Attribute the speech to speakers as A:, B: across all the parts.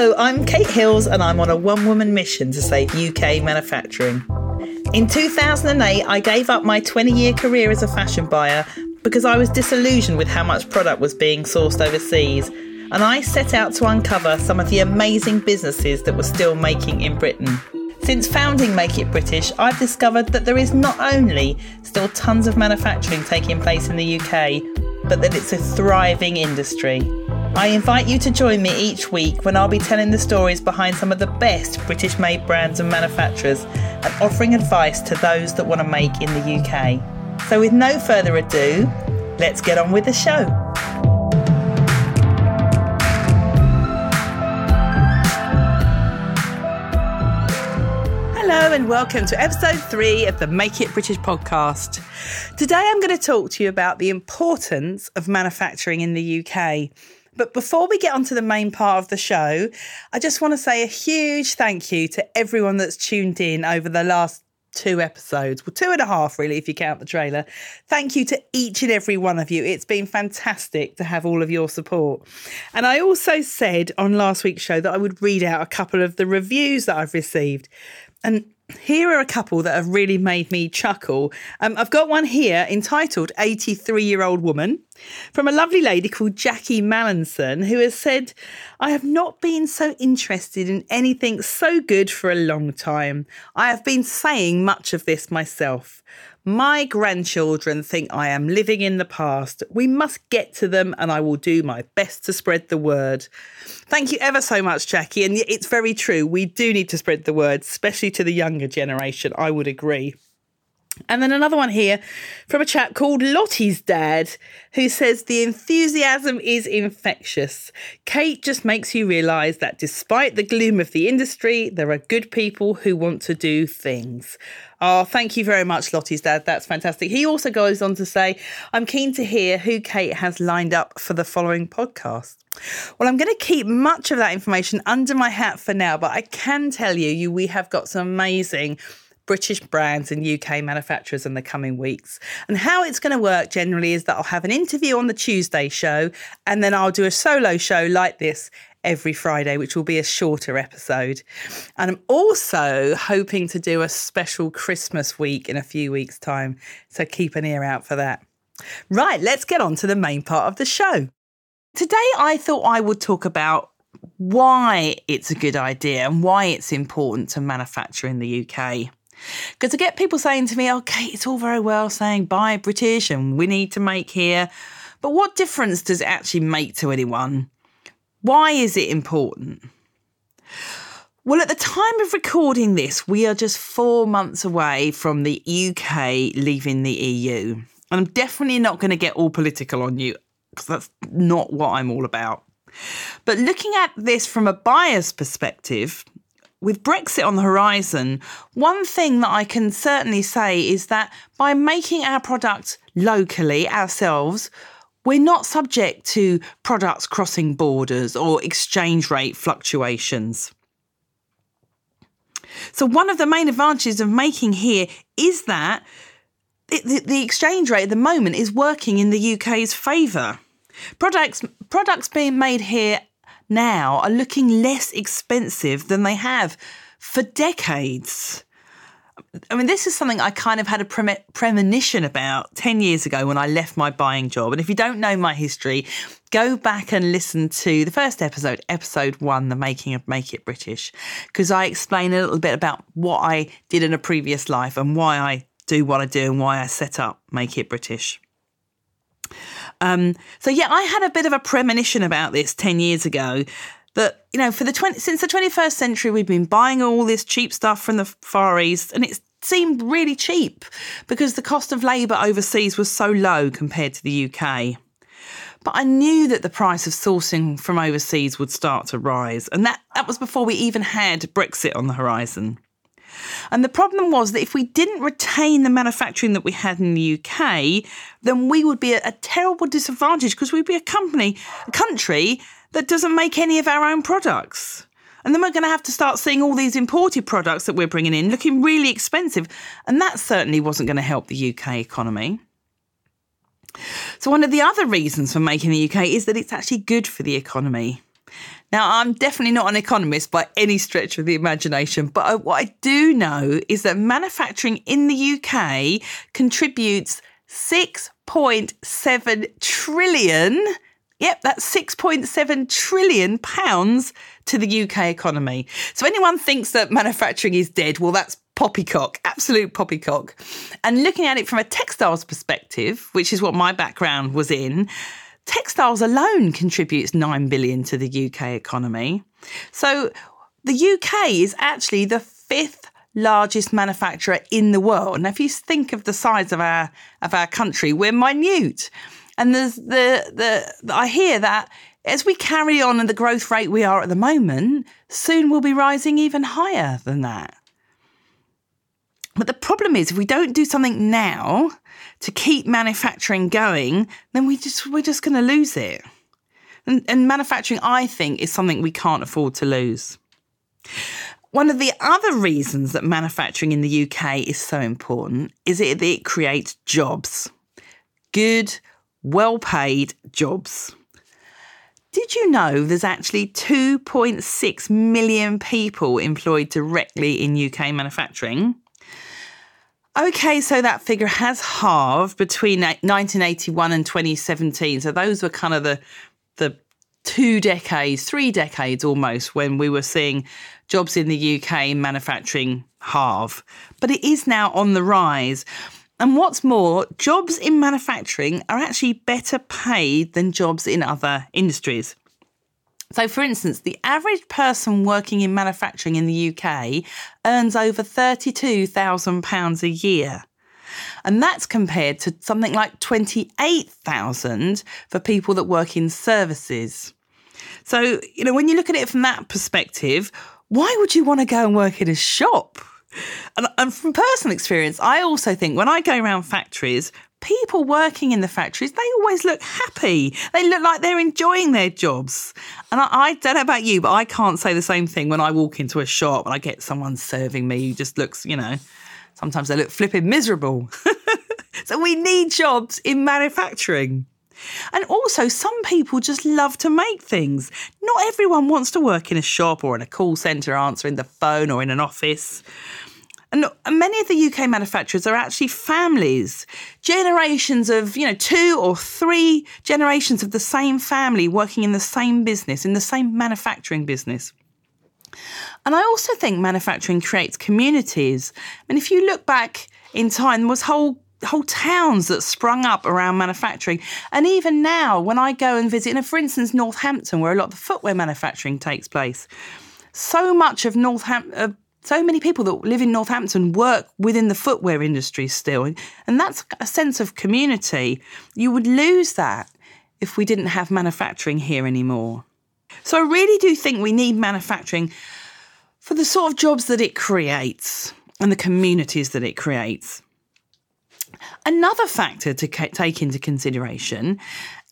A: Hello, I'm Kate Hills and I'm on a one woman mission to save UK manufacturing. In 2008, I gave up my 20 year career as a fashion buyer because I was disillusioned with how much product was being sourced overseas, and I set out to uncover some of the amazing businesses that were still making in Britain. Since founding Make It British, I've discovered that there is not only still tons of manufacturing taking place in the UK, but that it's a thriving industry. I invite you to join me each week when I'll be telling the stories behind some of the best British made brands and manufacturers and offering advice to those that want to make in the UK. So, with no further ado, let's get on with the show. Hello, and welcome to episode three of the Make It British podcast. Today, I'm going to talk to you about the importance of manufacturing in the UK. But before we get on to the main part of the show, I just want to say a huge thank you to everyone that's tuned in over the last two episodes, well, two and a half, really, if you count the trailer. Thank you to each and every one of you. It's been fantastic to have all of your support. And I also said on last week's show that I would read out a couple of the reviews that I've received. And here are a couple that have really made me chuckle. Um, I've got one here entitled 83 Year Old Woman from a lovely lady called Jackie Mallinson, who has said, I have not been so interested in anything so good for a long time. I have been saying much of this myself. My grandchildren think I am living in the past. We must get to them, and I will do my best to spread the word. Thank you ever so much, Jackie. And it's very true. We do need to spread the word, especially to the younger generation. I would agree. And then another one here from a chap called Lottie's dad, who says the enthusiasm is infectious. Kate just makes you realise that despite the gloom of the industry, there are good people who want to do things. Oh, thank you very much, Lottie's dad. That's fantastic. He also goes on to say, I'm keen to hear who Kate has lined up for the following podcast. Well, I'm going to keep much of that information under my hat for now, but I can tell you, you we have got some amazing British brands and UK manufacturers in the coming weeks. And how it's going to work generally is that I'll have an interview on the Tuesday show and then I'll do a solo show like this every Friday, which will be a shorter episode. And I'm also hoping to do a special Christmas week in a few weeks' time. So keep an ear out for that. Right, let's get on to the main part of the show. Today, I thought I would talk about why it's a good idea and why it's important to manufacture in the UK. Because I get people saying to me, okay, it's all very well saying buy British and we need to make here, but what difference does it actually make to anyone? Why is it important? Well, at the time of recording this, we are just four months away from the UK leaving the EU. And I'm definitely not going to get all political on you because that's not what I'm all about. But looking at this from a buyer's perspective, with Brexit on the horizon, one thing that I can certainly say is that by making our product locally ourselves, we're not subject to products crossing borders or exchange rate fluctuations. So, one of the main advantages of making here is that it, the, exchange rate at the moment is working in the UK's favour. Products, products being made here now are looking less expensive than they have for decades. I mean, this is something I kind of had a pre- premonition about 10 years ago when I left my buying job. And if you don't know my history, go back and listen to the first episode, episode one, The Making of Make It British, because I explain a little bit about what I did in a previous life and why I do what I do and why I set up Make It British. Um, so yeah, I had a bit of a premonition about this 10 years ago that, you know, for the 20, since the 21st century, we've been buying all this cheap stuff from the Far East and it seemed really cheap because the cost of labour overseas was so low compared to the UK. But I knew that the price of sourcing from overseas would start to rise. And that, that was before we even had Brexit on the horizon. And the problem was that if we didn't retain the manufacturing that we had in the UK, then we would be at a terrible disadvantage because we'd be a company, a country that doesn't make any of our own products. And then we're going to have to start seeing all these imported products that we're bringing in looking really expensive. And that certainly wasn't going to help the UK economy. So, one of the other reasons for making the UK is that it's actually good for the economy. Now, I'm definitely not an economist by any stretch of the imagination, but what I do know is that manufacturing in the UK contributes 6.7 trillion. Yep, that's 6.7 trillion pounds to the UK economy. So anyone thinks that manufacturing is dead, well, that's poppycock, absolute poppycock. And looking at it from a textiles perspective, which is what my background was in, textiles alone contributes 9 billion to the UK economy. So the UK is actually the fifth largest manufacturer in the world. Now if you think of the size of our of our country, we're minute. And there's the the I hear that as we carry on at the growth rate we are at the moment, soon we'll be rising even higher than that. But the problem is if we don't do something now to keep manufacturing going, then we just we're just going to lose it. And, and manufacturing, I think, is something we can't afford to lose. One of the other reasons that manufacturing in the UK is so important is that it creates jobs. Good, well paid jobs. Did you know there's actually 2.6 million people employed directly in UK manufacturing? Okay, so that figure has halved between 1981 and 2017. So those were kind of the the two decades, three decades almost, when we were seeing jobs in the UK manufacturing halve. But it is now on the rise. And what's more, jobs in manufacturing are actually better paid than jobs in other industries. So, for instance, the average person working in manufacturing in the UK earns over £32,000 a year. And that's compared to something like 28,000 for people that work in services. So, you know, when you look at it from that perspective, why would you want to go and work in a shop? And, and from personal experience, I also think when I go around factories, people working in the factories, they always look happy. They look like they're enjoying their jobs. And I, I, don't know about you, but I can't say the same thing when I walk into a shop and I get someone serving me who just looks, you know, sometimes they look flipping miserable. so we need jobs in manufacturing. And also, some people just love to make things. Not everyone wants to work in a shop or in a call centre answering the phone or in an office. And many of the UK manufacturers are actually families, generations of, you know, two or three generations of the same family working in the same business, in the same manufacturing business. And I also think manufacturing creates communities. And if you look back in time, there was whole whole towns that sprung up around manufacturing. And even now, when I go and visit, you for instance, Northampton, where a lot of the footwear manufacturing takes place, so much of Northampton, so many people that live in Northampton work within the footwear industry still. And that's a sense of community. You would lose that if we didn't have manufacturing here anymore. So I really do think we need manufacturing for the sort of jobs that it creates and the communities that it creates. Another factor to take into consideration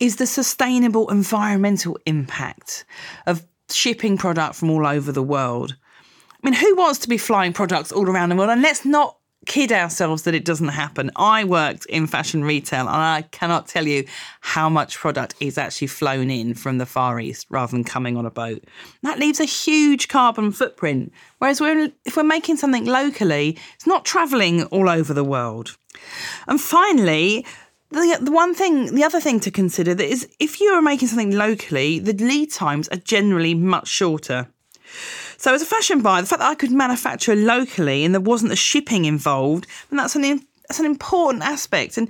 A: is the sustainable environmental impact of shipping product from all over the world. I mean, who wants to be flying products all around the world? And let's not kid ourselves that it doesn't happen. I worked in fashion retail and I cannot tell you how much product is actually flown in from the Far East rather than coming on a boat. That leaves a huge carbon footprint. Whereas we're, if we're making something locally, it's not travelling all over the world. And finally, the, the one thing, the other thing to consider that is if you are making something locally, the lead times are generally much shorter. So, as a fashion buyer, the fact that I could manufacture locally and there wasn't the shipping involved, and that's an that's an important aspect. And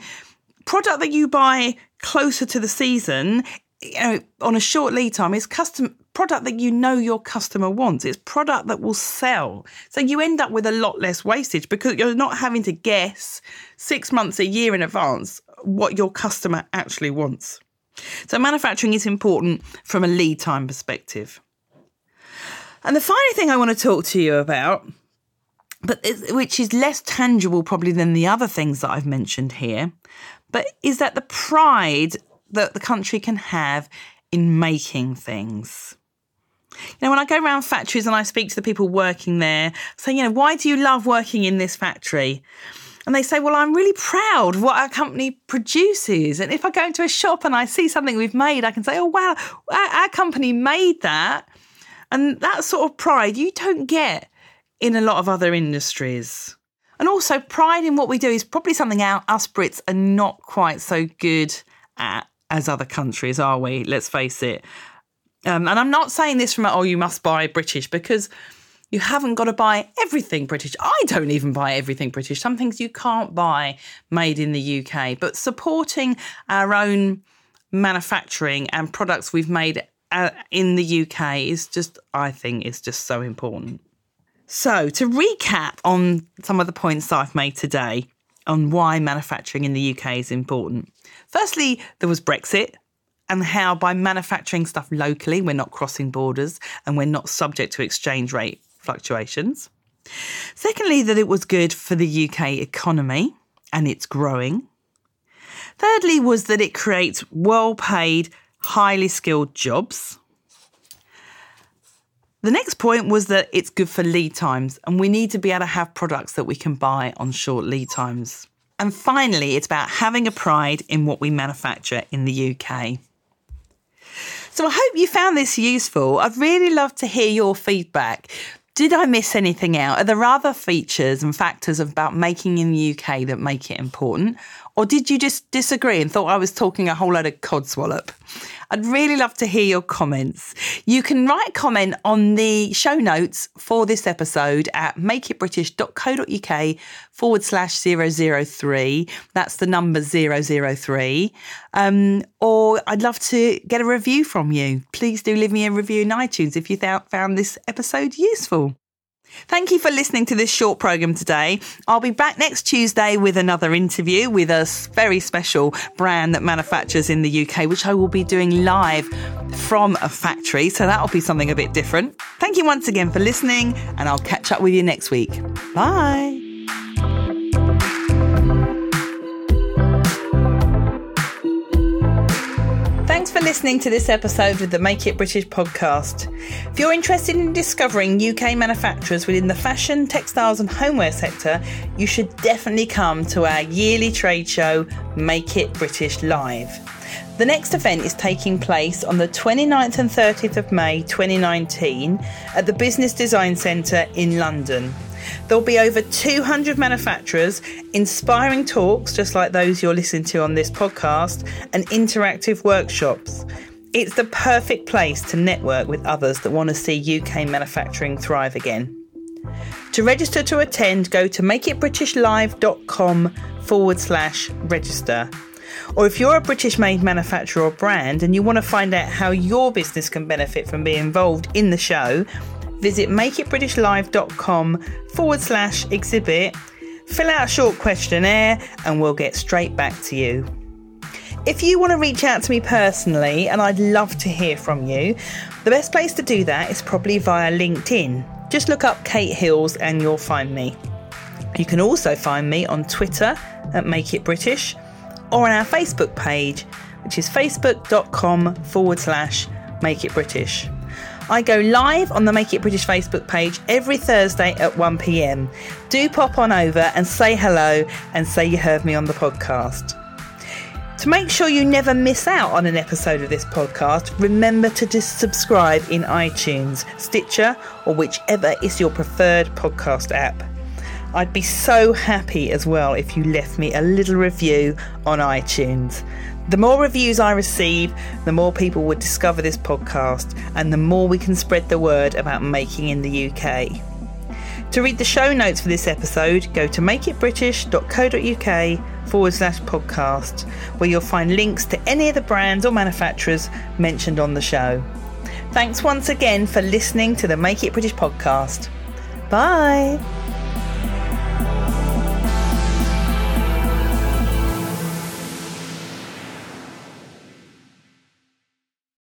A: product that you buy closer to the season, you know, on a short lead time, is custom product that you know your customer wants. It's product that will sell. So you end up with a lot less wastage because you're not having to guess six months, a year in advance what your customer actually wants. So manufacturing is important from a lead time perspective. And the final thing I want to talk to you about, but which is less tangible probably than the other things that I've mentioned here, but is that the pride that the country can have in making things. You know, when I go around factories and I speak to the people working there, say, you know, why do you love working in this factory? and they say, Well, I'm really proud of what our company produces. And if I go into a shop and I see something we've made, I can say, Oh, wow, our company made that. And that sort of pride you don't get in a lot of other industries. And also, pride in what we do is probably something our, us Brits are not quite so good at as other countries, are we? Let's face it. Um, and I'm not saying this from, oh, you must buy British because you haven't got to buy everything British. I don't even buy everything British. Some things you can't buy made in the UK. But supporting our own manufacturing and products we've made uh, in the UK is just, I think, is just so important. So, to recap on some of the points that I've made today on why manufacturing in the UK is important. Firstly, there was Brexit and how by manufacturing stuff locally, we're not crossing borders and we're not subject to exchange rate fluctuations. Secondly, that it was good for the UK economy and it's growing. Thirdly, was that it creates well paid, highly skilled jobs. The next point was that it's good for lead times, and we need to be able to have products that we can buy on short lead times. And finally, it's about having a pride in what we manufacture in the UK. So I hope you found this useful. I'd really love to hear your feedback. Did I miss anything out? Are there other features and factors about making in the UK that make it important? Or did you just disagree and thought I was talking a whole load of codswallop? I'd really love to hear your comments. You can write a comment on the show notes for this episode at makeitbritish.co.uk forward slash 003. That's the number 003. Um, or I'd love to get a review from you. Please do leave me a review in iTunes if you th- found this episode useful. Thank you for listening to this short program today. I'll be back next Tuesday with another interview with a very special brand that manufactures in the UK, which I will be doing live from a factory. So that'll be something a bit different. Thank you once again for listening, and I'll catch up with you next week. Bye. Listening to this episode of the Make It British podcast. If you're interested in discovering UK manufacturers within the fashion, textiles, and homeware sector, you should definitely come to our yearly trade show, Make It British Live. The next event is taking place on the 29th and 30th of May 2019 at the Business Design Centre in London. There'll be over 200 manufacturers, inspiring talks just like those you're listening to on this podcast, and interactive workshops. It's the perfect place to network with others that want to see UK manufacturing thrive again. To register to attend, go to makeitbritishlive.com forward slash register. Or if you're a British made manufacturer or brand and you want to find out how your business can benefit from being involved in the show, visit makeitbritishlive.com forward slash exhibit, fill out a short questionnaire, and we'll get straight back to you. If you want to reach out to me personally, and I'd love to hear from you, the best place to do that is probably via LinkedIn. Just look up Kate Hills and you'll find me. You can also find me on Twitter at Make It British or on our Facebook page, which is facebook.com forward slash Make It British. I go live on the Make It British Facebook page every Thursday at 1pm. Do pop on over and say hello and say you heard me on the podcast. To make sure you never miss out on an episode of this podcast, remember to just subscribe in iTunes, Stitcher, or whichever is your preferred podcast app. I'd be so happy as well if you left me a little review on iTunes. The more reviews I receive, the more people would discover this podcast, and the more we can spread the word about making in the UK. To read the show notes for this episode, go to makeitbritish.co.uk forward slash podcast, where you'll find links to any of the brands or manufacturers mentioned on the show. Thanks once again for listening to the Make It British podcast. Bye.